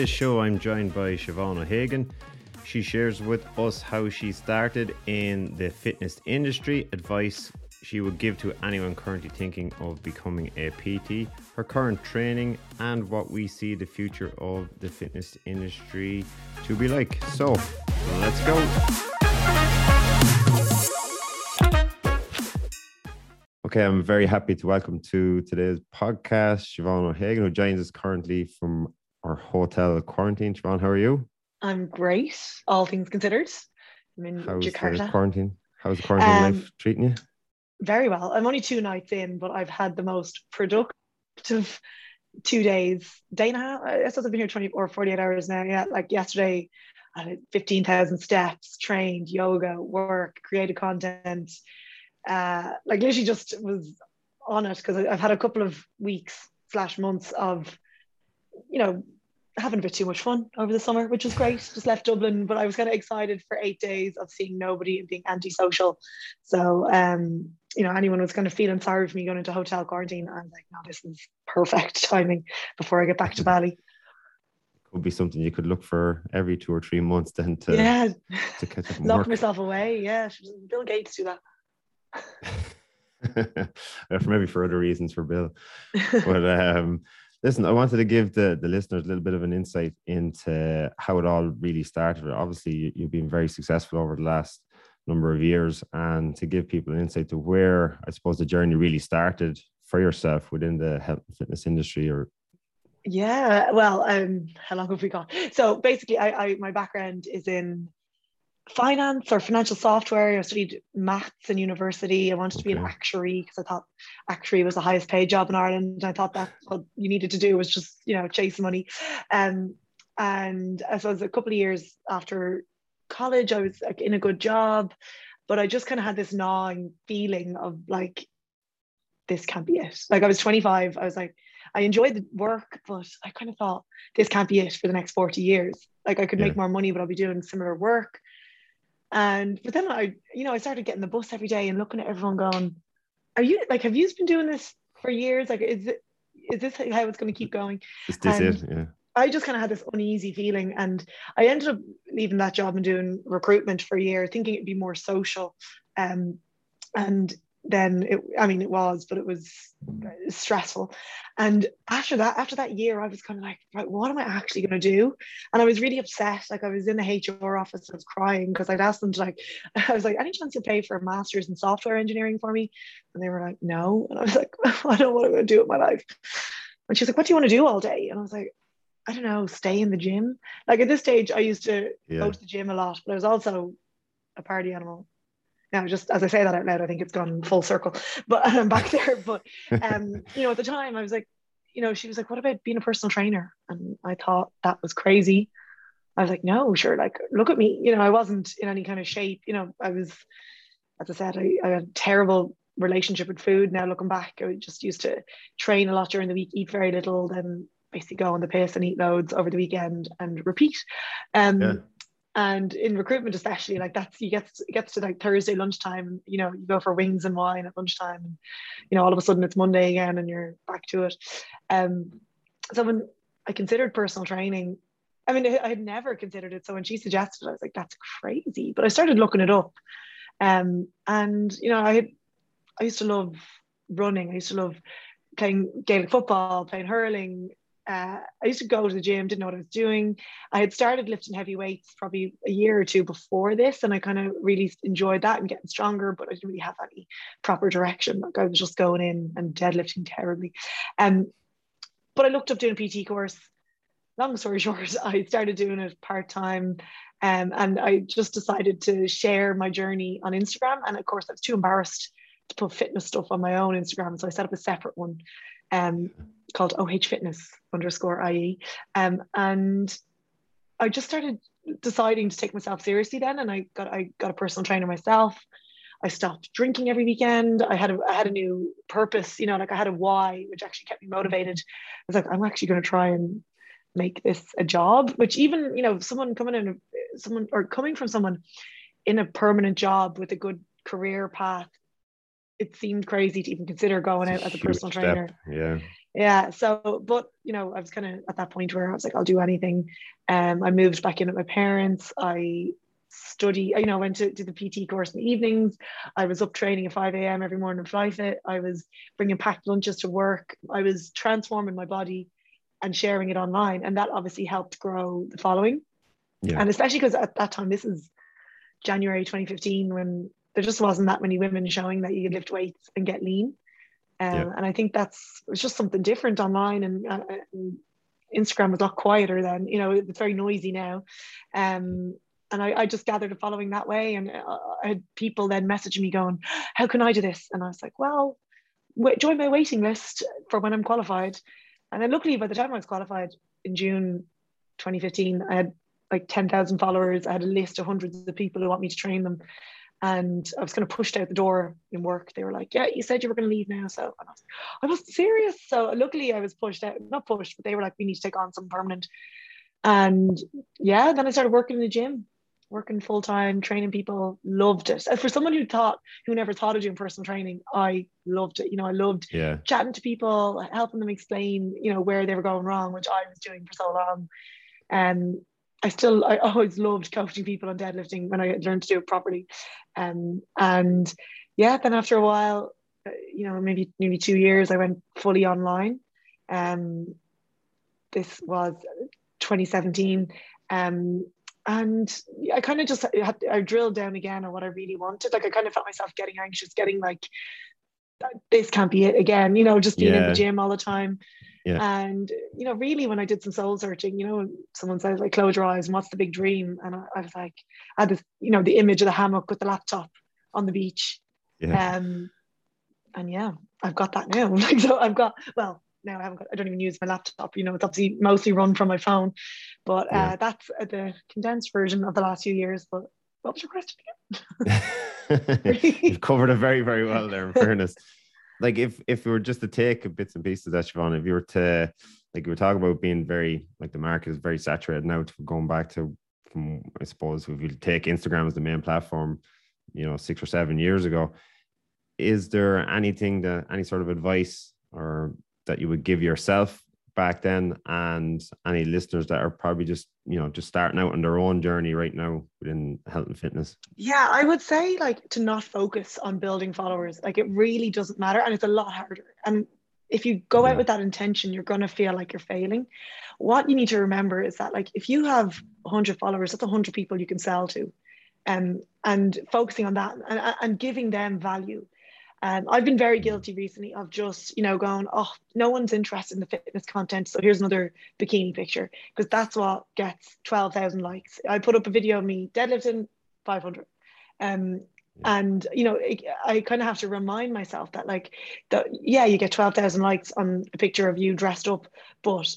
today's show, I'm joined by Siobhan O'Hagan. She shares with us how she started in the fitness industry, advice she would give to anyone currently thinking of becoming a PT, her current training, and what we see the future of the fitness industry to be like. So, let's go. Okay, I'm very happy to welcome to today's podcast Siobhan O'Hagan, who joins us currently from our hotel quarantine. Siobhan, how are you? I'm great, all things considered. I'm in How's Jakarta. the quarantine? How's the quarantine Um, life treating you? Very well. I'm only two nights in, but I've had the most productive two days, day and a half. I suppose I've been here 20 or 48 hours now. Yeah, like yesterday, I had 15,000 steps, trained, yoga, work, created content. Uh, like literally just was on it because I've had a couple of weeks slash months of, you know, having a bit too much fun over the summer, which was great. Just left Dublin, but I was kind of excited for eight days of seeing nobody and being antisocial. So, um, you know, anyone was kind of feeling sorry for me going into hotel quarantine. I was like, no, this is perfect timing before I get back to Bali. Could be something you could look for every two or three months then to, yeah, to catch up lock work. myself away. Yeah, Bill Gates do that. Uh, for maybe for other reasons for Bill. But um, listen, I wanted to give the, the listeners a little bit of an insight into how it all really started. Obviously, you- you've been very successful over the last number of years, and to give people an insight to where I suppose the journey really started for yourself within the health and fitness industry or Yeah, well, um, how long have we got? So basically, I, I my background is in finance or financial software. I studied maths in university. I wanted to be an actuary because I thought actuary was the highest paid job in Ireland. I thought that's what you needed to do was just you know chase money. Um, and as I was a couple of years after college, I was like in a good job, but I just kind of had this gnawing feeling of like this can't be it. Like I was 25, I was like. I enjoyed the work, but I kind of thought this can't be it for the next 40 years. Like I could Yeah. make more money, but I'll be doing similar work. And but then I, you know, I started getting the bus every day and looking at everyone going, Are you like have you been doing this for years? Like is it is this how it's going to keep going? is this And- it? Yeah. I just kind of had this uneasy feeling, and I ended up leaving that job and doing recruitment for a year, thinking it'd be more social. Um, and then it, I mean, it was, but it was stressful. And after that, after that year, I was kind of like, right, what am I actually going to do? And I was really upset. Like I was in the HR office, I was crying because I'd asked them to like, I was like, any chance you'll pay for a master's in software engineering for me? And they were like, no. And I was like, I don't know what I'm going to do with my life. And she's like, what do you want to do all day? And I was like, I don't know, stay in the gym. Like at this stage, I used to Yeah. go to the gym a lot, but I was also a party animal. Now, just as I say that out loud, I think it's gone full circle. But I'm back there. But um, you know, at the time, I was like, you know, she was like, "What about being a personal trainer?" And I thought that was crazy. I was like, "No, sure. Like, look at me. You know, I wasn't in any kind of shape. You know, I was, as I said, I, I had a terrible relationship with food. Now looking back, I just used to train a lot during the week, eat very little, then basically go on the piss and eat loads over the weekend and repeat. Um, Yeah. And in recruitment especially like that's you get it gets to like thursday lunchtime you know you go for wings and wine at lunchtime and you know all of a sudden it's monday again and you're back to it. Um so when i considered personal training i mean i had never considered it. So when she suggested it, i was like that's crazy. But i started looking it up. Um and you know i had i used to love running. I used to love playing gaelic football playing hurling uh, I used to go to the gym, didn't know what I was doing. I had started lifting heavy weights probably a year or two before this, and I kind of really enjoyed that and getting stronger, but I didn't really have any proper direction. Like I was just going in and deadlifting terribly. Um, but I looked up doing a PT course. Long story short, I started doing it part time. Um, and I just decided to share my journey on Instagram. And of course, I was too embarrassed to put fitness stuff on my own Instagram. So I set up a separate one. Um, called OH Fitness underscore IE. Um, and I just started deciding to take myself seriously then. And I got I got a personal trainer myself. I stopped drinking every weekend. I had a I had a new purpose, you know, like I had a why, which actually kept me motivated. I was like, I'm actually going to try and make this a job, which even, you know, someone coming in someone or coming from someone in a permanent job with a good career path, it seemed crazy to even consider going out as a personal step. trainer Yeah. Yeah so but you know i was kind of at that point where i was like i'll do anything. Um i moved back in with my parents. I study you know I went to do the pt course in the evenings. I was up training at 5 a.m every morning Flyefit i was bringing packed lunches to work. I was transforming my body and sharing it online and that obviously helped grow the following. Yeah. and especially because at that time this is january 2015 when there just wasn't that many women showing that you could lift weights and get lean um, yeah. And I think that's it's just something different online, and, uh, and, Instagram was a lot quieter then. You know, it's very noisy now. Um, and I, I, just gathered a following that way, and uh, I had people then messaging me going, "How can I do this?" And I was like, "Well, join my waiting list for when I'm qualified." And then, luckily, by the time I was qualified in June 2015, I had like 10,000 followers. I had a list of hundreds of people who want me to train them and I was kind of pushed out the door in work. They were like, "Yeah, you said you were going to leave now." So I was, I was serious. So luckily, I was pushed out, not pushed, but they were like, "We need to take on some permanent." And yeah, then I started working in the gym, working full time, training people. Loved it. And for someone who thought, who never thought of doing personal training, I loved it. You know, I loved yeah. chatting to people, helping them explain, you know, where they were going wrong, which I was doing for so long. And um, I still I always loved coaching people on deadlifting when I learned to do it properly. Um, and yeah, then after a while, uh, you know, maybe maybe two years, I went fully online. Um, this was 2017. Um, and I kind of just had, I drilled down again on what I really wanted. Like I kind of felt myself getting anxious, getting like, this can't be it again. You know, just being yeah. in the gym all the time. Yeah. And you know, really, when I did some soul searching, you know, someone says like, "Close your eyes." And what's the big dream? And I, I was like, I had this, you know, the image of the hammock with the laptop on the beach. Yeah. Um, and yeah, I've got that now. Like, so I've got well, now I haven't got. I don't even use my laptop. You know, it's obviously mostly run from my phone. But uh, yeah. that's the condensed version of the last few years. But what was your question again? You've covered it very, very well there. In fairness like if if we were just to take bits and pieces that Siobhan, if you were to like you were talking about being very like the market is very saturated now to going back to from I suppose if you take Instagram as the main platform, you know, six or seven years ago, is there anything that any sort of advice or that you would give yourself back then and any listeners that are probably just you know just starting out on their own journey right now within health and fitness? Yeah i would say like to not focus on building followers like it really doesn't matter and it's a lot harder. And if you go yeah. out with that intention you're going to feel like you're failing. What you need to remember is that like if you have 100 followers that's 100 people you can sell to um, and focusing on that and, and giving them value um, I've been very guilty recently of just, you know, going, oh, no one's interested in the fitness content. So here's another bikini picture because that's what gets 12,000 likes. I put up a video of me deadlifting 500. Um, and you know i kind of have to remind myself that like that yeah you get 12,000 likes on a picture of you dressed up but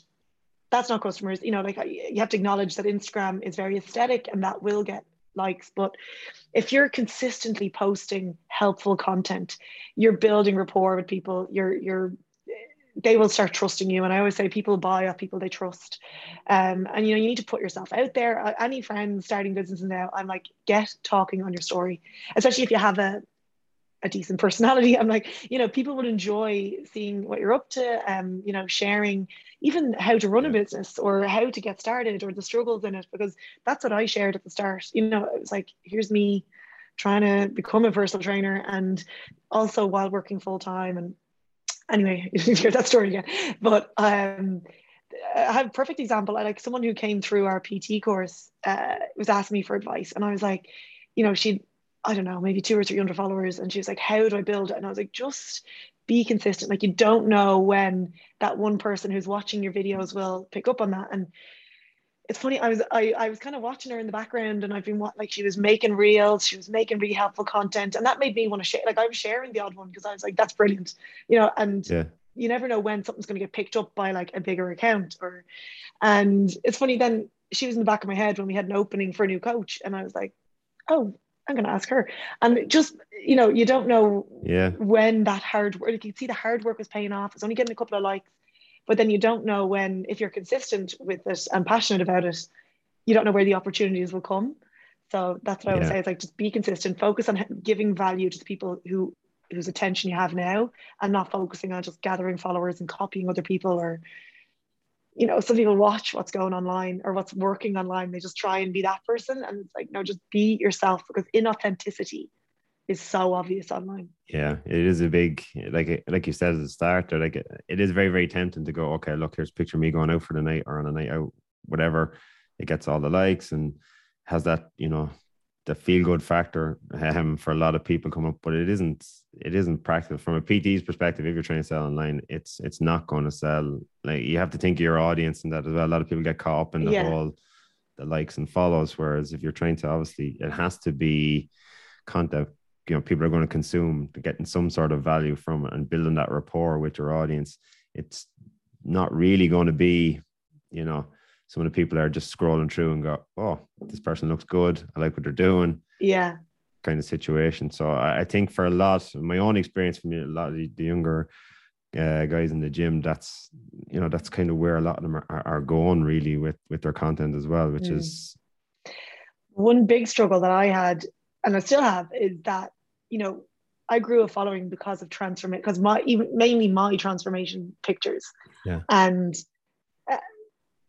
that's not customers you know like you have to acknowledge that instagram is very aesthetic and that will get likes but if you're consistently posting helpful content. You're building rapport with people. You're you're they will start trusting you. And i always say people buy off people they trust. Um, and you know you need to put yourself out there. Any friends starting businesses now i'm like get talking on your story especially if you have a a decent personality. I'm like, you know, people would enjoy seeing what you're up to, um, you know, sharing even how to run a business or how to get started or the struggles in it, because that's what I shared at the start. You know, it was like, here's me trying to become a personal trainer and also while working full time. And anyway, you hear that story again. But um, I have a perfect example. I like someone who came through our PT course uh, was asking me for advice, and I was like, you know, she I don't know, maybe two or three hundred followers. And she was like, How do I build it? And I was like, Just be consistent. Like, you don't know when that one person who's watching your videos will pick up on that. And it's funny, I was I, I was kind of watching her in the background and I've been like she was making reels, she was making really helpful content. And that made me want to share like I was sharing the odd one because I was like, that's brilliant. You know, and yeah. you never know when something's going to get picked up by like a bigger account or and it's funny then she was in the back of my head when we had an opening for a new coach and I was like, oh, I'm going to ask her. And just, you know, you don't know yeah. when that hard work, you can see the hard work is paying off. It's only getting a couple of likes, but then you don't know when, if you're consistent with it and passionate about it, you don't know where the opportunities will come. So that's what I would say. It's like just be consistent, focus on giving value to the people who whose attention you have now and not focusing on just gathering followers and copying other people or you know some people watch what's going online or what's working online they just try and be that person and it's like no just be yourself because inauthenticity is so obvious online yeah it is a big like like you said at the start or like it is very very tempting to go okay look here's a picture of me going out for the night or on a night out whatever it gets all the likes and has that you know the feel good factor um, for a lot of people come up, but it isn't it isn't practical from a PT's perspective. If you're trying to sell online, it's it's not going to sell. Like you have to think of your audience and that as well. A lot of people get caught up in the yeah. whole the likes and follows. Whereas if you're trying to obviously, it has to be content. You know, people are going to consume, getting some sort of value from it, and building that rapport with your audience. It's not really going to be, you know, some of the people are just scrolling through and go, "Oh, this person looks good. I like what they're doing." Yeah, kind of situation. So I, think for a lot, my own experience from a lot of the, the younger uh, guys in the gym, that's you know that's kind of where a lot of them are, are going really with with their content as well, which mm. is one big struggle that I had and I still have is that you know I grew a following because of transformation because my even mainly my transformation pictures. Yeah. And uh,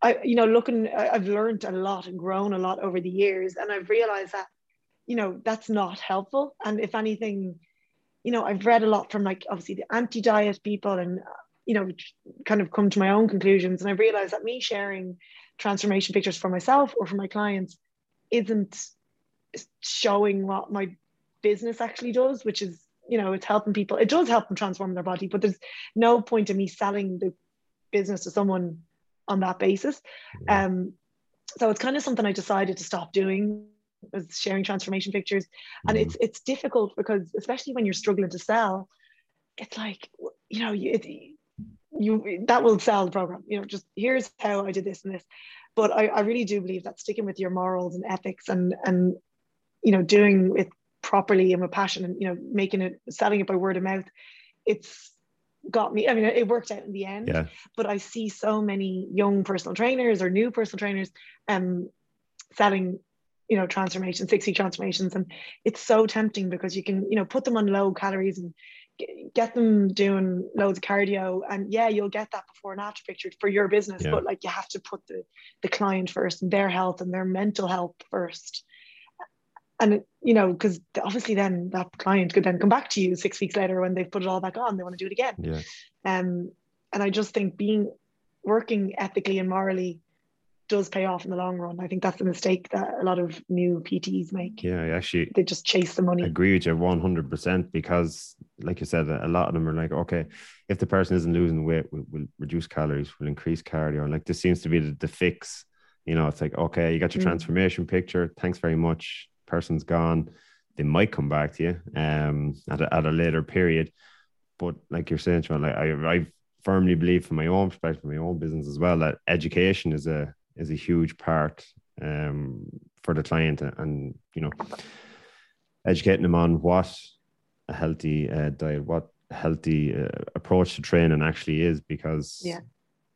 I, you know, looking, I've learned a lot and grown a lot over the years, and I've realized that, you know, that's not helpful. And if anything, you know, I've read a lot from like obviously the anti-diet people, and uh, you know, kind of come to my own conclusions. And I've realized that me sharing transformation pictures for myself or for my clients isn't showing what my business actually does, which is, you know, it's helping people. It does help them transform their body, but there's no point in me selling the business to someone on that basis. Um, so it's kind of something I decided to stop doing was sharing transformation pictures. And mm-hmm. it's it's difficult because especially when you're struggling to sell, it's like you know you it, you that will sell the program. You know, just here's how I did this and this. But I, I really do believe that sticking with your morals and ethics and and you know doing it properly and with passion and you know making it selling it by word of mouth, it's got me. I mean, it worked out in the end. Yeah. But I see so many young personal trainers or new personal trainers um, selling, you know, transformation, 60 transformations. And it's so tempting because you can, you know, put them on low calories and get them doing loads of cardio. And yeah, you'll get that before and after picture for your business. Yeah. But like you have to put the, the client first and their health and their mental health first and you know because obviously then that client could then come back to you six weeks later when they've put it all back on they want to do it again. Yeah. Um and i just think being working ethically and morally does pay off in the long run. I think that's a mistake that a lot of new pts make. Yeah actually they just chase the money. I agree with you 100% because like you said a lot of them are like okay if the person isn't losing weight we'll, we'll reduce calories we'll increase cardio. And like this seems to be the, the fix. You know it's like okay you got your mm. transformation picture. Thanks very much person's gone, they might come back to you um, at, a, at a later period. But like you're saying, Siobhan, like I, I firmly believe from my own perspective, from my own business as well, that education is a is a huge part um, for the client, and you know, educating them on what a healthy uh, diet, what healthy uh, approach to training actually is, because yeah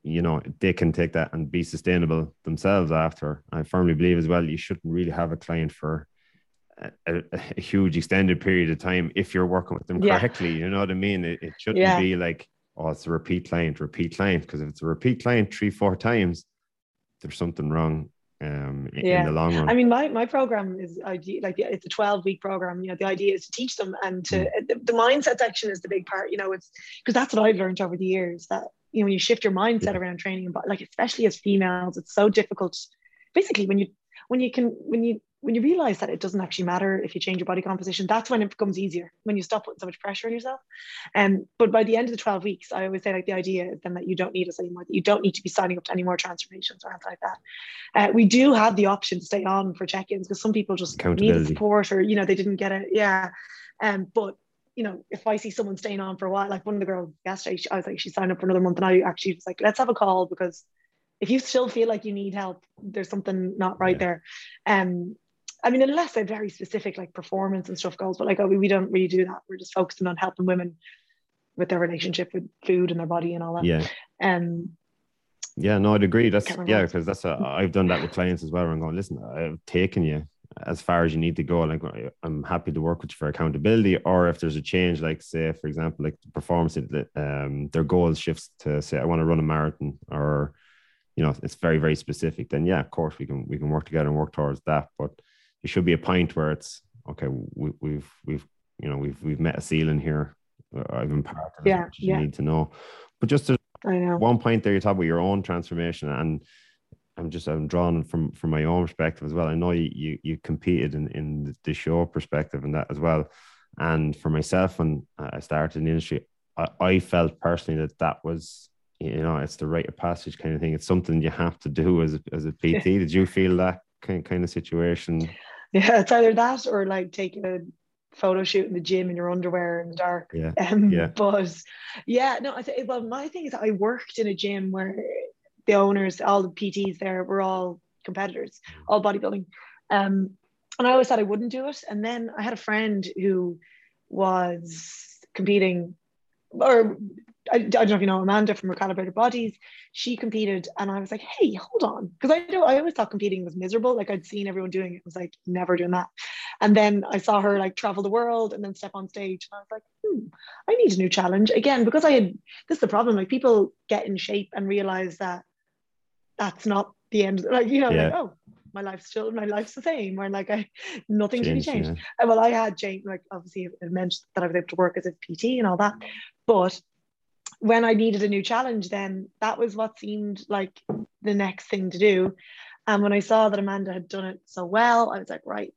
you know they can take that and be sustainable themselves after i firmly believe as well you shouldn't really have a client for a, a, huge extended period of time if you're working with them correctly. Yeah. You know what I mean? It, it shouldn't yeah. be like, oh, it's a repeat client, repeat client. Because if it's a repeat client three, four times, there's something wrong um, yeah. in the long run. I mean, my, my program is like it's a 12 week program. You know, the idea is to teach them and to mm. the, the, mindset section is the big part. You know, it's because that's what I've learned over the years that you know when you shift your mindset yeah. around training, but like especially as females, it's so difficult. Basically, when you when you can when you when you realize that it doesn't actually matter if you change your body composition, that's when it becomes easier, when you stop putting so much pressure on yourself. Um, but by the end of the 12 weeks, I always say like the idea is then that you don't need us anymore, that you don't need to be signing up to any more transformations or anything like that. Uh, we do have the option to stay on for check-ins because some people just need support or, you know, they didn't get it. Yeah. Um, but you know, if I see someone staying on for a while, like one of the girls yesterday, I was like, she signed up for another month, and I actually was like, let's have a call because if you still feel like you need help, there's something not right yeah. there. Um, I mean, unless they're very specific, like performance and stuff goals, but like, oh, we, we don't really do that. We're just focusing on helping women with their relationship with food and their body and all that. Yeah. Um, yeah, no, I'd agree. That's yeah, because that's a, I've done that with clients as well. I'm going, listen, I've taken you as far as you need to go. Like I'm happy to work with you for accountability, or if there's a change, like say for example, like the performance, um, their goals shifts to say I want to run a marathon, or you know it's very very specific. Then yeah, of course we can we can work together and work towards that. But it should be a point where it's okay. We, we've we've you know we've we've met a ceiling here. Uh, I've of yeah, you need to know. But just to I know. one point there, you talk about your own transformation and I'm just I'm drawn from from my own perspective as well. I know you you, you competed in in the show perspective and that as well. And for myself, when I started in the industry, I, I felt personally that that was you know it's the rite of passage kind of thing. It's something you have to do as a, as a PT. Did you feel that kind kind of situation? Yeah, it's either that or like taking a photo shoot in the gym in your underwear in the dark. Yeah. Um, yeah. But yeah, no, I th- well, my thing is I worked in a gym where the owners, all the PTs there were all competitors, all bodybuilding. Um, and I always thought I wouldn't do it. And then I had a friend who was competing, or I, I don't know if you know Amanda from Recalibrated Bodies. She competed, and I was like, "Hey, hold on," because I know I always thought competing was miserable. Like I'd seen everyone doing it, I was like, never doing that. And then I saw her like travel the world and then step on stage, and I was like, hmm, I need a new challenge again because I had this is the problem. Like people get in shape and realize that that's not the end. Like, you know, Yeah. like, oh, my life's still, my life's the same, or like, I, nothing should be changed. yeah. And well, I had Jane, like, obviously, it meant that I was able to work as a PT and all that. But when I needed a new challenge, then that was what seemed like the next thing to do. And when I saw that Amanda had done it so well, I was like, right,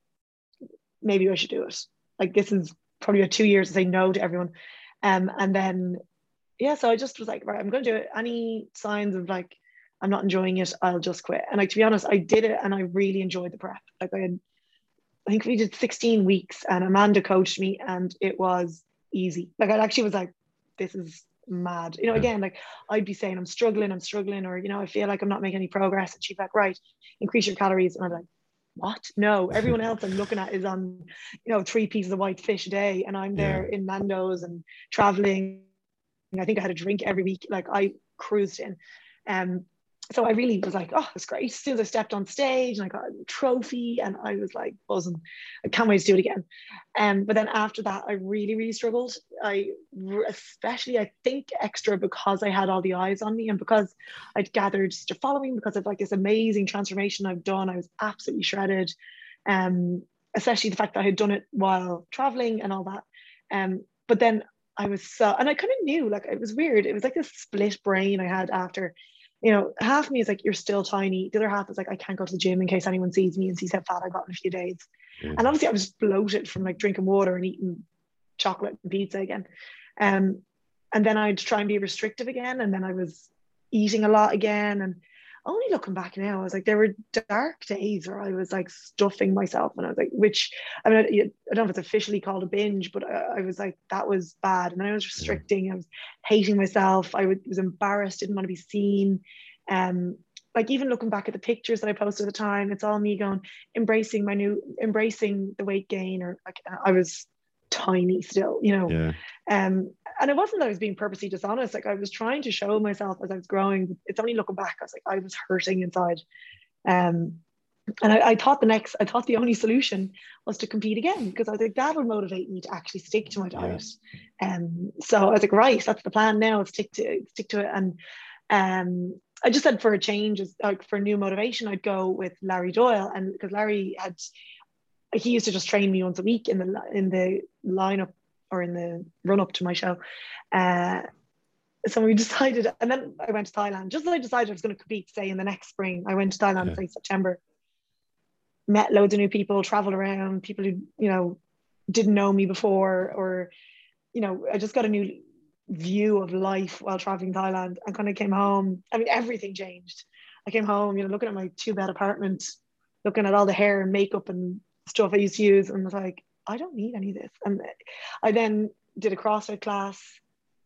maybe I should do it. Like, this is probably a two years to say no to everyone. Um, and then, yeah, so I just was like, right, I'm going to do it. Any signs of like, I'm not enjoying it, I'll just quit. And like to be honest, I did it and I really enjoyed the prep. Like I had, I think we did 16 weeks and Amanda coached me and it was easy. Like I actually was like, this is mad. You know, again, like I'd be saying I'm struggling, I'm struggling, or you know, I feel like I'm not making any progress. And she'd be like, right, increase your calories. And I'm like, what? No, everyone else I'm looking at is on, you know, three pieces of white fish a day. And I'm there in Nando's and traveling. I think I had a drink every week. Like I cruised in. Um, so I really was like, oh, it's great. As soon as I stepped on stage and I got a trophy and I was like buzzing. I can't wait to do it again. Um, but then after that, I really, really struggled. I especially I think extra because I had all the eyes on me and because I'd gathered such a following because of like this amazing transformation I've done. I was absolutely shredded. Um, especially the fact that I had done it while traveling and all that. Um, but then I was so and I kind of knew like it was weird. It was like this split brain I had after you know, half of me is like, you're still tiny. The other half is like, I can't go to the gym in case anyone sees me and sees how fat I got in a few days. Yeah. And obviously, I was bloated from like drinking water and eating chocolate and pizza again. Um, and then I'd try and be restrictive again. And then I was eating a lot again. And only looking back now, I was like, there were dark days where I was like stuffing myself. And I was like, which I mean, I, I don't know if it's officially called a binge, but I, I was like, that was bad. And then I was restricting. I was hating myself. I would, was embarrassed, didn't want to be seen. Um, like even looking back at the pictures that I posted at the time, it's all me going, embracing my new, embracing the weight gain, or like I was tiny still, you know. Yeah. Um, and it wasn't that I was being purposely dishonest. Like I was trying to show myself as I was growing. It's only looking back, I was like, I was hurting inside. Um, and I, I thought the next, I thought the only solution was to compete again because I was like, that will motivate me to actually stick to my diet. Um, so I was like, right, that's the plan now. Stick to stick to it. And um, I just said for a change, like for new motivation, I'd go with Larry Doyle, and because Larry had, he used to just train me once a week in the in the lineup or in the run up to my show. Uh, so we decided, and then I went to Thailand. Just as I decided I was going to compete, say in the next spring, I went to Thailand, Yeah. say September. Met loads of new people, traveled around, people who you know didn't know me before, or you know, I just got a new view of life while traveling Thailand, and kind of came home. I mean, everything changed. I came home, you know, looking at my two bed apartment, looking at all the hair and makeup and stuff I used to use, and was like, I don't need any of this. And I then did a CrossFit class,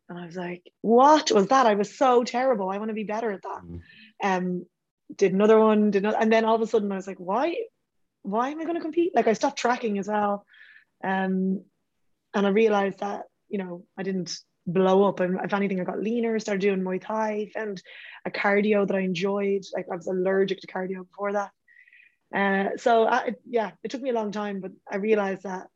and I was like, what was that? I was so terrible. I want to be better at that. Mm. Um, did another one, did another, and then all of a sudden I was like, why, why am I going to compete? Like I stopped tracking as well, um, and I realized that you know I didn't blow up. And if anything, I got leaner. Started doing Muay Thai. and a cardio that I enjoyed. Like I was allergic to cardio before that. Uh, so I, yeah, it took me a long time, but I realized that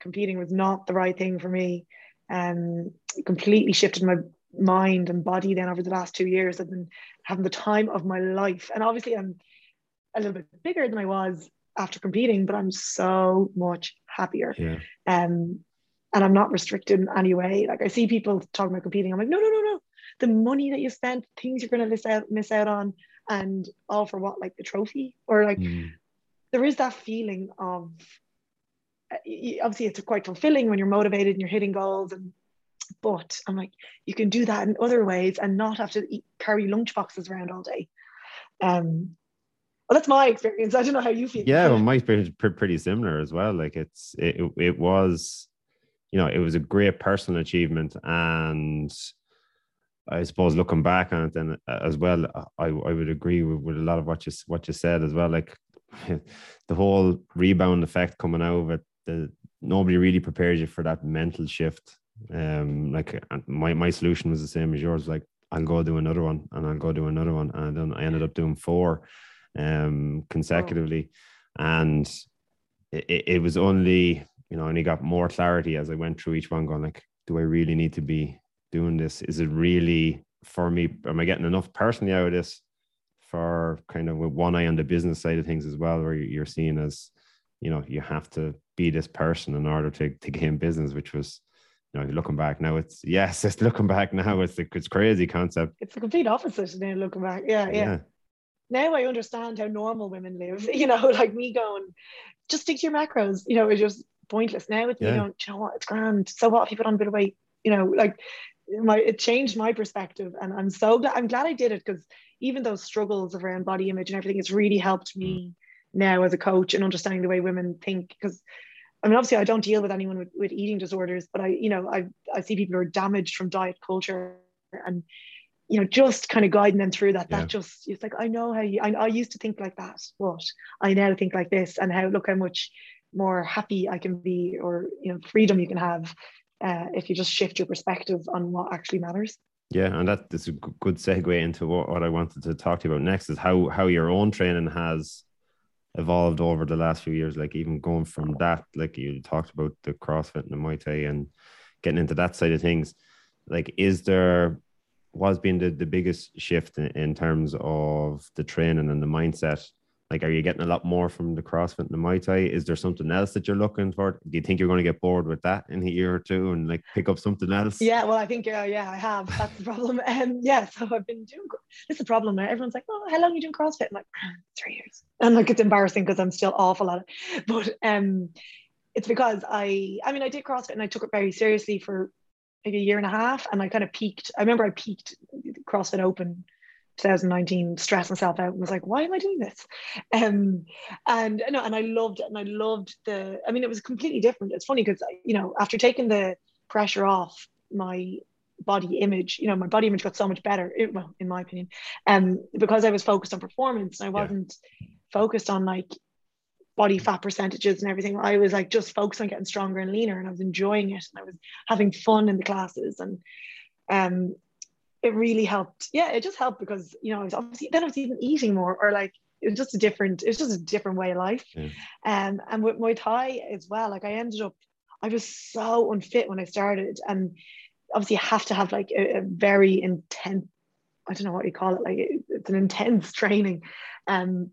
competing was not the right thing for me. Um, completely shifted my mind and body then over the last two years. I've been having the time of my life. And obviously I'm a little bit bigger than I was after competing, but I'm so much happier. Yeah. Um, and I'm not restricted in any way. Like I see people talking about competing. I'm like, no, no, no, no. The money that you spent, things you're gonna miss out miss out on, and all for what, like the trophy? Or like Mm. there is that feeling of obviously it's quite fulfilling when you're motivated and you're hitting goals and but I'm like you can do that in other ways and not have to eat, carry lunch boxes around all day um well that's my experience I don't know how you feel Yeah, well, my experience is pretty similar as well. Like it's it, it- it was, you know, it was a great personal achievement, and I suppose looking back on it, then uh, as well, I I would agree with, with a lot of what you what you said as well. Like the whole rebound effect coming out of it, the nobody really prepares you for that mental shift. Um, like my my solution was the same as yours. Like I'll go do another one, and I'll go do another one, and then I ended up doing four, um, consecutively, and it, it- it was only you know, and he got more clarity as I went through each one, going like, do I really need to be doing this? Is it really for me? Am I getting enough personally out of this? For kind of with one eye on the business side of things as well, where you're seen as, you know, you have to be this person in order to to gain business, which was, you know, looking back now, it's yes, it's looking back now, it's it's crazy concept. it's the complete opposite now looking back yeah yeah now I understand how normal women live. You know, like me going, just stick to your macros. You know, it's just pointless. Now it's Yeah. going, "Do you know what? It's grand. So what if you put on a bit of weight? You know, like my it changed my perspective, and I'm so glad. I'm glad I did it because even those struggles around body image and everything, it's really helped me mm. now as a coach and understanding the way women think. Because I mean, obviously, I don't deal with anyone with, with eating disorders, but I, you know, I I see people who are damaged from diet culture and you know, just kind of guiding them through that. Yeah. That just it's like I know how you. I, I used to think like that, but I now think like this, and how look how much more happy I can be, or you know, freedom you can have uh, if you just shift your perspective on what actually matters. Yeah, and that is a good segue into what, what I wanted to talk to you about next is how how your own training has evolved over the last few years. Like even going from that, like you talked about the CrossFit and the Muay Thai and getting into that side of things. Like, is there was being the, the biggest shift in, in terms of the training and the mindset? Like, are you getting a lot more from the CrossFit and the Muay Thai? Is there something else that you're looking for? Do you think you're going to get bored with that in a year or two and like pick up something else? Yeah, well, I think uh, yeah, I have. That's the problem. Um, yeah, so I've been doing. This is the problem. Now. Everyone's like, "Oh, how long you doing CrossFit?" I'm like, three years, and like it's embarrassing because I'm still awful at it. But um, it's because I, I mean, I did CrossFit and I took it very seriously for maybe a year and a half, and I kind of peaked. I remember I peaked CrossFit Open 2019, stressed myself out and was like, why am I doing this? Um, and no, and I loved it, and I loved the. I mean, it was completely different. It's funny because you know, after taking the pressure off my body image, you know, my body image got so much better. It, well, in my opinion, um, because I was focused on performance and I wasn't focused on like body fat percentages and everything. I was like just focused on getting stronger and leaner, and I was enjoying it, and I was having fun in the classes, and um, it really helped. Yeah, it just helped because you know I was obviously then I was even eating more, or like it was just a different. It was just a different way of life. Yeah. Um, and with Muay Thai as well, like I ended up, I was so unfit when I started, and obviously you have to have like a, a very intense. I don't know what you call it. Like it, it's an intense training, um,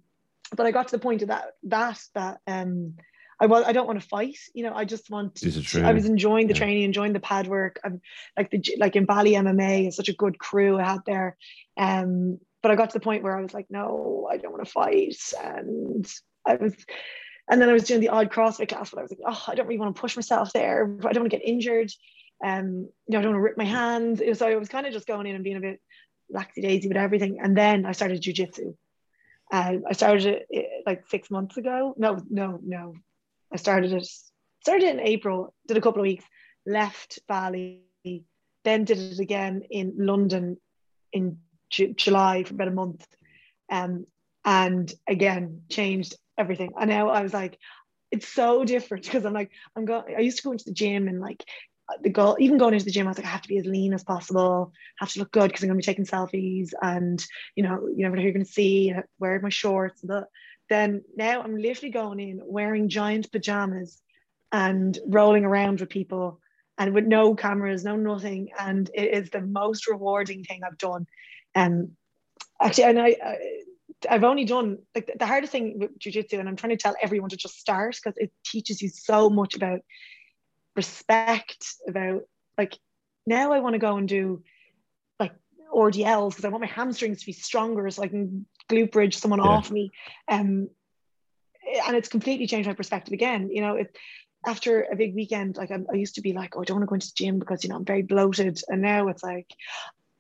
but I got to the point of that that that um. I was. I don't want to fight. You know. I just want. Just a to- I was enjoying the Yeah. training, enjoying the pad work. I'm like the like in Bali MMA is such a good crew I had there. Um, but I got to the point where I was like, no, I don't want to fight, and I was, and then I was doing the odd CrossFit class, but I was like, oh, I don't really want to push myself there. I don't want to get injured. Um, you know, I don't want to rip my hands. So I was kind of just going in and being a bit laxy daisy with everything. And then I started jujitsu. Uh, I started it like six months ago. No, no, no. I started it started it in April, did a couple of weeks, left Bali, then did it again in London in Ju- July for about a month. Um, and again, changed everything. And now I was like, it's so different because I'm like, I'm going, I used to go into the gym and like the goal, even going into the gym, I was like, I have to be as lean as possible, have to look good because I'm going to be taking selfies and, you know, you never know who you're going to see, uh, wear my shorts. And the, then now I'm literally going in wearing giant pajamas and rolling around with people and with no cameras, no nothing. And it is the most rewarding thing I've done. Um, actually, and I, I I've only done like the hardest thing with jujitsu, and I'm trying to tell everyone to just start because it teaches you so much about respect, about like now I want to go and do like RDLs because I want my hamstrings to be stronger so I can glute bridge someone yeah. off me. Um, and it's completely changed my perspective again. You know, it after a big weekend, like I, I used to be like, oh, I don't want to go into the gym because you know I'm very bloated, and now it's like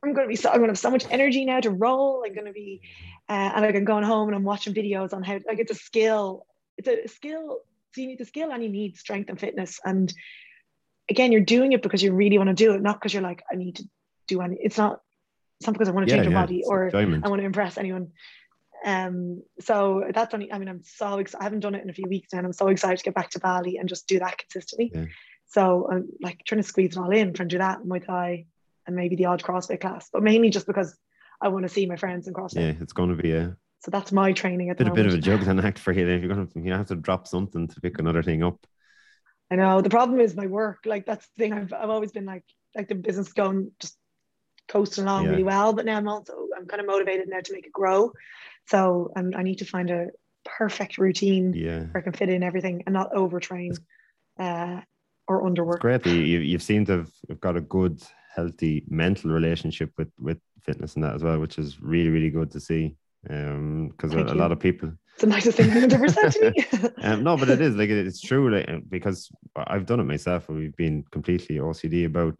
I'm going to be so I'm going to have so much energy now to roll. I'm going to be, uh, and like I'm going home and I'm watching videos on how like it's a skill. It's a skill. So you need the skill and you need strength and fitness. And again, you're doing it because you really want to do it, not because you're like I need to do any. It's not. Not because I want to yeah, change yeah, my body or enjoyment. I want to impress anyone. Um, so that's only. I mean, I'm so excited. I haven't done it in a few weeks now, and I'm so excited to get back to Bali and just do that consistently. Yeah. So I'm like trying to squeeze it all in, trying to do that Muay Thai and maybe the odd CrossFit class, but mainly just because I want to see my friends in CrossFit. Yeah, it's going to be a. So that's my training at bit, the a bit of a juggling act for you. If you're going to, you have to drop something to pick another thing up. I know the problem is my work. Like that's the thing. I've I've always been like like the business going just coasting along yeah. really well, but now I'm also I'm kind of motivated now to make it grow. So I'm, I need to find a perfect routine yeah. where I can fit in everything and not overtrain uh, or underwork. It's great that you, you've seemed to have got a good healthy mental relationship with with fitness and that as well, which is really really good to see. Um, because a, a, lot of people. It's the nicest thing you've ever said to me. um, no, but it is like it's true. Like because I've done it myself. We've been completely OCD about,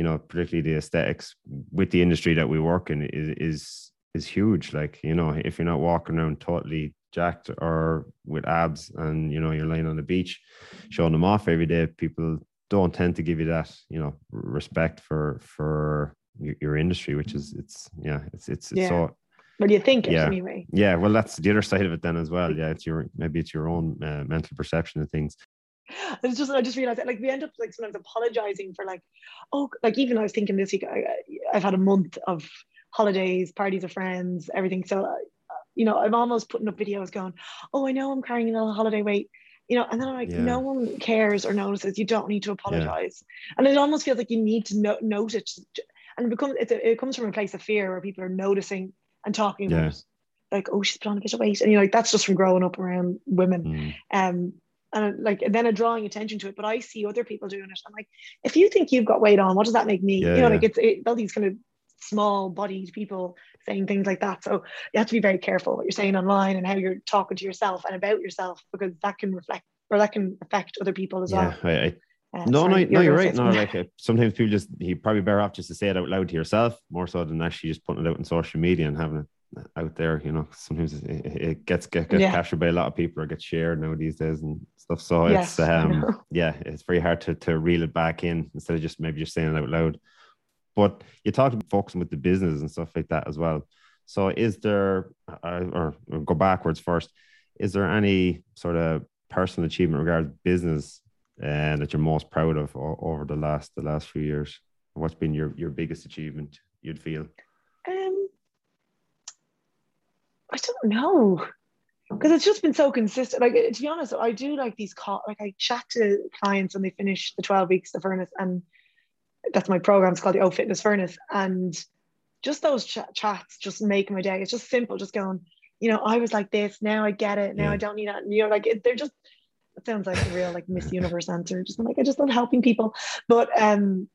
you know, particularly the aesthetics with the industry that we work in is is is huge. Like you know, if you're not walking around totally jacked or with abs and you know you're lying on the beach showing them off every day people don't tend to give you that you know respect for for your, your industry which is it's yeah it's it's, it's yeah. so well you think yeah. anyway yeah well that's the other side of it then as well yeah it's your maybe it's your own uh, mental perception of things it's just I just realized that like we end up like sometimes apologizing for like oh like even I was thinking this week I, I've had a month of holidays parties of friends everything so uh, you know I'm almost putting up videos going oh I know I'm carrying a holiday weight you know, and then I'm like, yeah. no one cares or notices. You don't need to apologize. Yeah. And it almost feels like you need to no- note it. And it becomes it's a, it comes from a place of fear where people are noticing and talking about like, oh, she's put on a bit of weight. And you're like, that's just from growing up around women. Mm. Um, and like and then a drawing attention to it. But I see other people doing it. I'm like, if you think you've got weight on, what does that make me? Yeah, you know, like it's it, all these kind of small bodied people saying things like that. So you have to be very careful what you're saying online and how you're talking to yourself and about yourself because that can reflect or that can affect other people as yeah, well. I, I, uh, no, sorry, no, no, you're right. No, like uh, sometimes people just you probably better off just to say it out loud to yourself more so than actually just putting it out on social media and having it out there. You know, sometimes it, it gets get, gets yeah. captured by a lot of people or gets shared now these days and stuff. So yes, it's um yeah, it's very hard to to reel it back in instead of just maybe just saying it out loud. But you talked about focusing with the business and stuff like that as well. So is there, uh, or, or go backwards first, is there any sort of personal achievement regarding business uh, that you're most proud of over the last the last few years? What's been your your biggest achievement you'd feel? Um, I don't know because it's just been so consistent. Like to be honest, I do like these call like I chat to clients when they finish the 12 weeks of furnace and that's my program. It's called the O Fitness Furnace. And just those ch- chats just make my day. It's just simple, just going, you know, I was like this, now I get it, now yeah. I don't need that. You know, like it, they're just, it sounds like a real like Miss Universe answer. Just like, I just love helping people. But, um,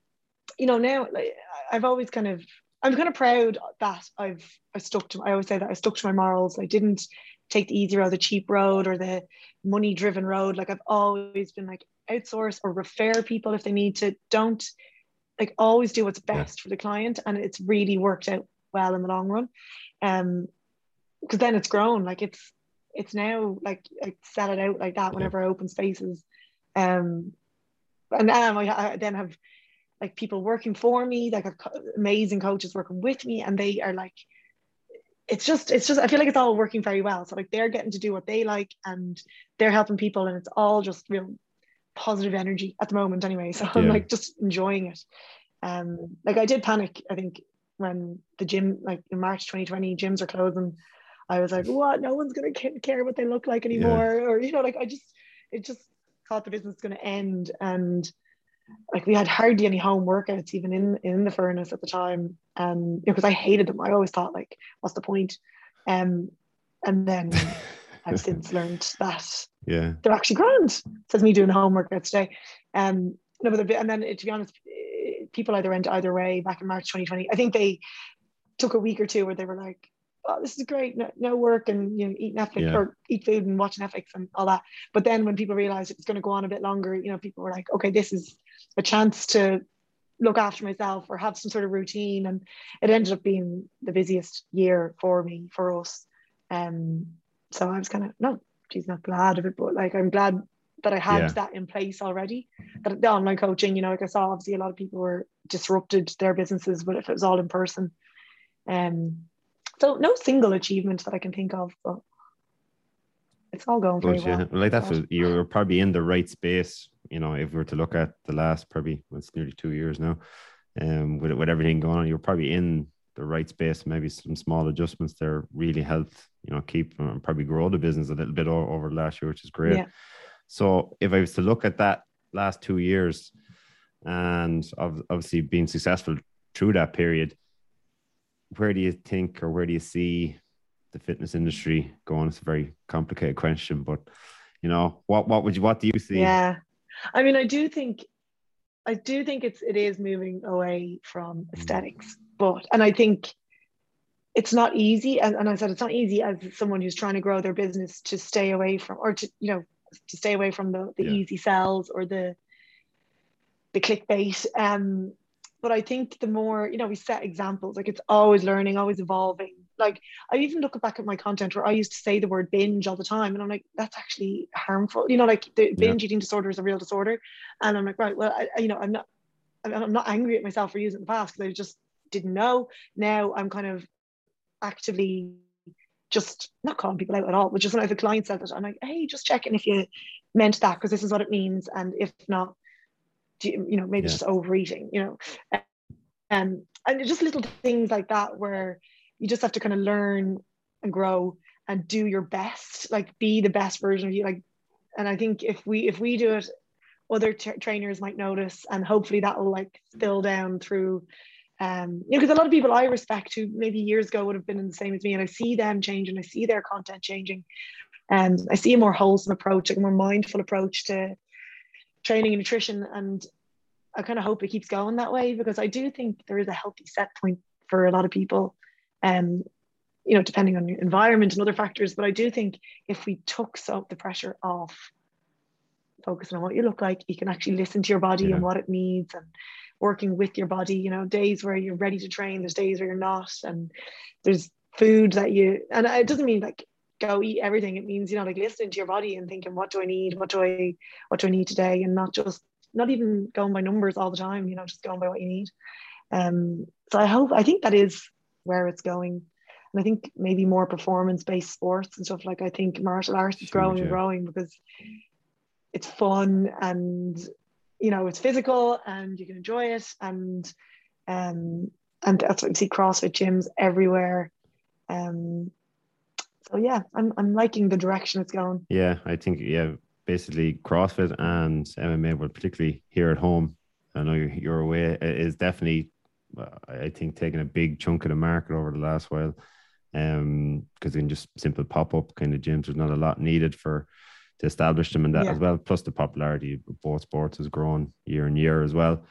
you know, now like, I've always kind of, I'm kind of proud that I've, I stuck to, I always say that I stuck to my morals. I didn't take the easy road, the cheap road or the money driven road. Like I've always been like outsource or refer people if they need to. Don't like always do what's best yeah. for the client and it's really worked out well in the long run um because then it's grown like it's it's now like I sell it out like that whenever yeah. I open spaces um and then I, I then have like people working for me like amazing coaches working with me and they are like it's just it's just I feel like it's all working very well so like they're getting to do what they like and they're helping people and it's all just real positive energy at the moment anyway. So yeah. I'm like just enjoying it. Um, like I did panic, I think, when the gym, like in March 2020, gyms are closing. I was like, what? No one's gonna care what they look like anymore, yeah. or you know, like I just it just thought the business was gonna end, and like we had hardly any home workouts even in in the furnace at the time, um, because I hated them. I always thought like, what's the point? Um, and then I've since learned that yeah they're actually grand. Says me doing the homework today. Um, no, but and then to be honest, people either went either way back in March 2020. I think they took a week or two where they were like, "Oh, this is great, no, no work and you know eat Netflix yeah. or eat food and watch Netflix and all that." But then when people realized it was going to go on a bit longer, you know, people were like, "Okay, this is a chance to look after myself or have some sort of routine." And it ended up being the busiest year for me for us. Um, so I was kind of no, she's not glad of it, but like I'm glad that I had yeah. that in place already. That the online coaching, you know, like I saw obviously a lot of people were disrupted their businesses, but if it was all in person. Um so no single achievement that I can think of, but it's all going very well. Like that's what, you're probably in the right space, you know, if we were to look at the last probably well, it's nearly two years now. Um with with everything going on, you're probably in the right space, maybe some small adjustments there really helped, you know, keep and probably grow the business a little bit over, over last year, which is great. Yeah. So if I was to look at that last two years and obviously being successful through that period, where do you think or where do you see the fitness industry going? It's a very complicated question, but you know, what what would you what do you see? Yeah. I mean, I do think I do think it's it is moving away from aesthetics, but and I think it's not easy. And, and I said it's not easy as someone who's trying to grow their business to stay away from or to, you know, to stay away from the, the yeah. easy sells or the the clickbait. Um, but I think the more, you know, we set examples, like it's always learning, always evolving. Like I even look back at my content where I used to say the word binge all the time. And I'm like, that's actually harmful. You know, like the binge yeah. eating disorder is a real disorder. And I'm like, right, well, I, you know, I'm not I'm not angry at myself for using it in the past because I just didn't know. Now I'm kind of actively just not calling people out at all, but just when I have a client says it, I'm like, hey, just checking if you meant that because this is what it means, and if not, you, you, know, maybe yeah. just overeating, you know, um, and just little things like that where you just have to kind of learn and grow and do your best, like be the best version of you, like. And I think if we if we do it, other trainers might notice, and hopefully that will like spill down through um, you know, because a lot of people I respect who maybe years ago would have been in the same as me, and I see them change and I see their content changing, and I see a more wholesome approach, like a more mindful approach to training and nutrition, and I kind of hope it keeps going that way because I do think there is a healthy set point for a lot of people, um, you know, depending on your environment and other factors. But I do think if we took of the pressure off, focusing on what you look like, you can actually listen to your body yeah. and what it needs and working with your body you know days where you're ready to train there's days where you're not and there's food that you and it doesn't mean like go eat everything it means you know like listening to your body and thinking what do i need? What do i what do i need today? And not just not even going by numbers all the time you know just going by what you need. Um so i hope i think that is where it's going. And i think maybe more performance based sports and stuff like i think martial arts is growing and growing because it's fun and you know it's physical and you can enjoy it and um and that's what you see CrossFit gyms everywhere. Um so yeah, I'm I'm liking the direction it's going. Yeah, I think yeah, basically CrossFit and MMA, but particularly here at home, I know you're, you're away, is definitely I think taking a big chunk of the market over the last while. Um, because in just simple pop up kind of gyms, there's not a lot needed for to establish them in that yeah. as well. Plus, the popularity of both sports has grown year and year as well.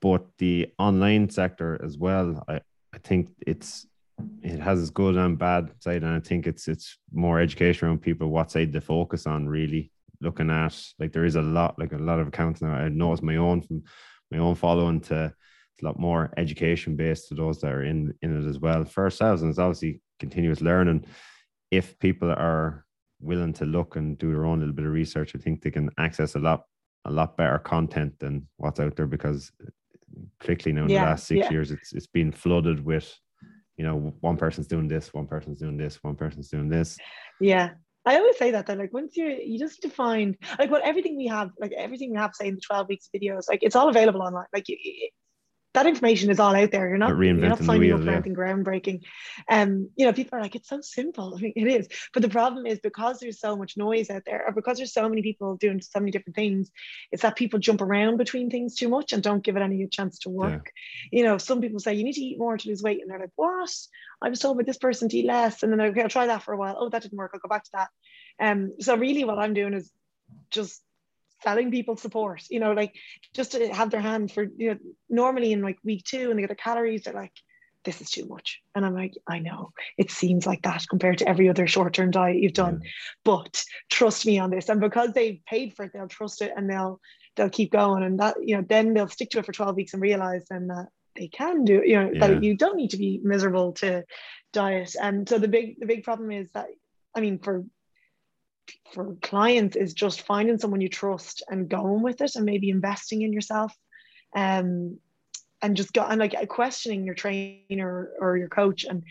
But the online sector as well, I, I think it's it has its good and bad side, and I think it's it's more education around people what side to focus on. Really looking at like there is a lot like a lot of accounts now. I know it's my own from my own following to it's a lot more education based to those that are in in it as well for ourselves, and it's obviously continuous learning. If people are willing to look and do their own little bit of research, I think they can access a lot a lot better content than what's out there because particularly now in yeah, the last six yeah. years it's it's been flooded with you know one person's doing this one person's doing this one person's doing this. Yeah. I always say that that like once you you just define like what everything we have like everything we have say in the 12 weeks videos like it's all available online. Like that information is all out there. You're not you're not signing wheel, up for yeah. anything groundbreaking. Um, you know, people are like, it's so simple. I mean, it is. But the problem is because there's so much noise out there, or because there's so many people doing so many different things, it's that people jump around between things too much and don't give it any chance to work. Yeah. You know, some people say you need to eat more to lose weight, and they're like, what? I was told by this person to eat less, and then okay, I'll try that for a while. Oh, that didn't work. I'll go back to that. Um, so really, what I'm doing is just selling people support, you know, like just to have their hand for, you know, normally in like week two and they get their calories, they're like, this is too much. And I'm like, I know it seems like that compared to every other short term diet you've done, yeah. but trust me on this. And because they've paid for it, they'll trust it and they'll they'll keep going. And that you know, then they'll stick to it for 12 weeks and realize then that they can do, you know, yeah. that you don't need to be miserable to diet. And so the big the big problem is that I mean, for for clients is just finding someone you trust and going with it and maybe investing in yourself um, and just go and like questioning your trainer or your coach and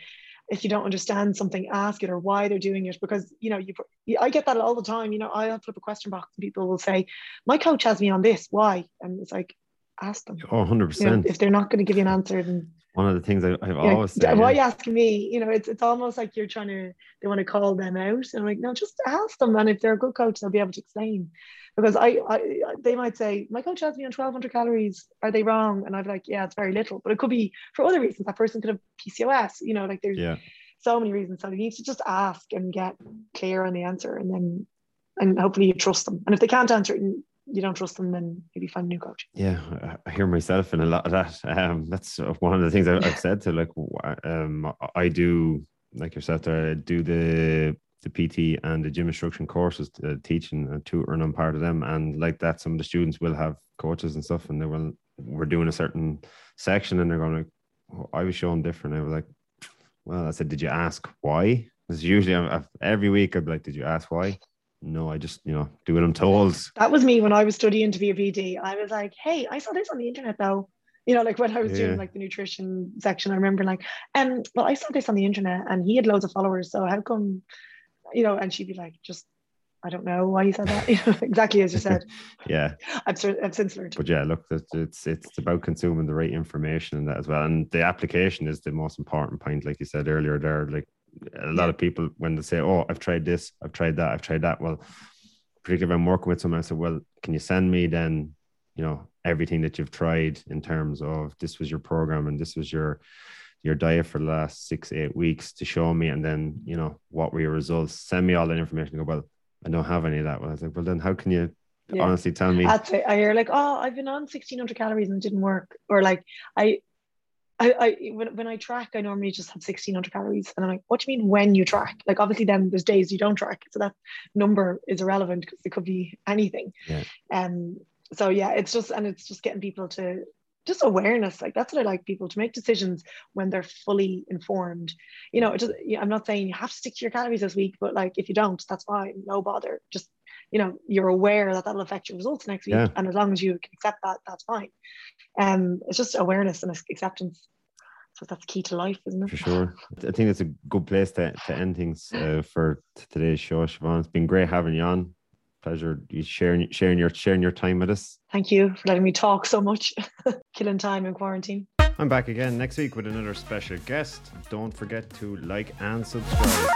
if you don't understand something ask it or why they're doing it. Because you know you I get that all the time. You know I'll flip a question box and people will say my coach has me on this. Why? And it's like ask them oh 100% you know, if they're not going to give you an answer then one of the things I, have always said. Why are you asking me? You know, it's it's almost like you're trying to they want to call them out. And I'm like, no, just ask them. And if they're a good coach, they'll be able to explain. Because I, I they might say, my coach has me on 1200 calories. Are they wrong? And I'd be like, yeah, it's very little. But it could be for other reasons. That person could have PCOS, you know, like there's yeah. so many reasons. So you need to just ask and get clear on the answer and then and hopefully you trust them. And if they can't answer it, you don't trust them, then maybe find a new coach. Yeah, I hear myself in a lot of that. Um, that's one of the things I've said to like, um, I do like yourself. I do the the PT and the gym instruction courses, uh, teaching and tutoring. I'm part of them, and like that, some of the students will have coaches and stuff, and they will. We're doing a certain section, and they're going like, oh, I was showing different. I was like, well, I said, did you ask why? Because usually, I'm, every week, I'd be like, did you ask why? No, I just, you know, do what I'm told. That was me when I was studying to be a PT. I was like, hey, I saw this on the internet though. You know, like when I was yeah. doing like the nutrition section, I remember like, um, well, I saw this on the internet and he had loads of followers. So how come, you know, and she'd be like, just I don't know why you said that. You know, exactly as you said. yeah, I've, I've since learned. But yeah, look, it's it's about consuming the right information and that as well. And the application is the most important point, like you said earlier. There, like a lot of people when they say, "Oh, I've tried this, I've tried that, I've tried that." Well, particularly if I'm working with someone, I say, "Well, can you send me then, you know, everything that you've tried in terms of this was your program and this was your your diet for the last six eight weeks to show me, and then you know what were your results? Send me all that information." go, "Well, I don't have any of that." Well, I was like, "Well, then how can you?" Yeah. honestly tell me that's it i hear like oh i've been on 1600 calories and it didn't work or like i I, I when, when I track, I normally just have 1600 calories. And I'm like, what do you mean when you track? Like, obviously, then there's days you don't track. So that number is irrelevant because it could be anything. Yeah. Um, so, yeah, it's just, and it's just getting people to just awareness. Like, that's what I like people to make decisions when they're fully informed. You know, just, I'm not saying you have to stick to your calories this week, but like, if you don't, that's fine. No bother. Just, you know, you're aware that that'll affect your results next week. Yeah. And as long as you accept that, that's fine. Um, it's just awareness and acceptance so that's key to life, isn't it? For sure. I think it's a good place to, to end things uh, for today's show, Siobhan. It's been great having you on. Pleasure you sharing sharing your sharing your time with us. Thank you for letting me talk so much. Killing time in quarantine. I'm back again next week with another special guest. Don't forget to like and subscribe.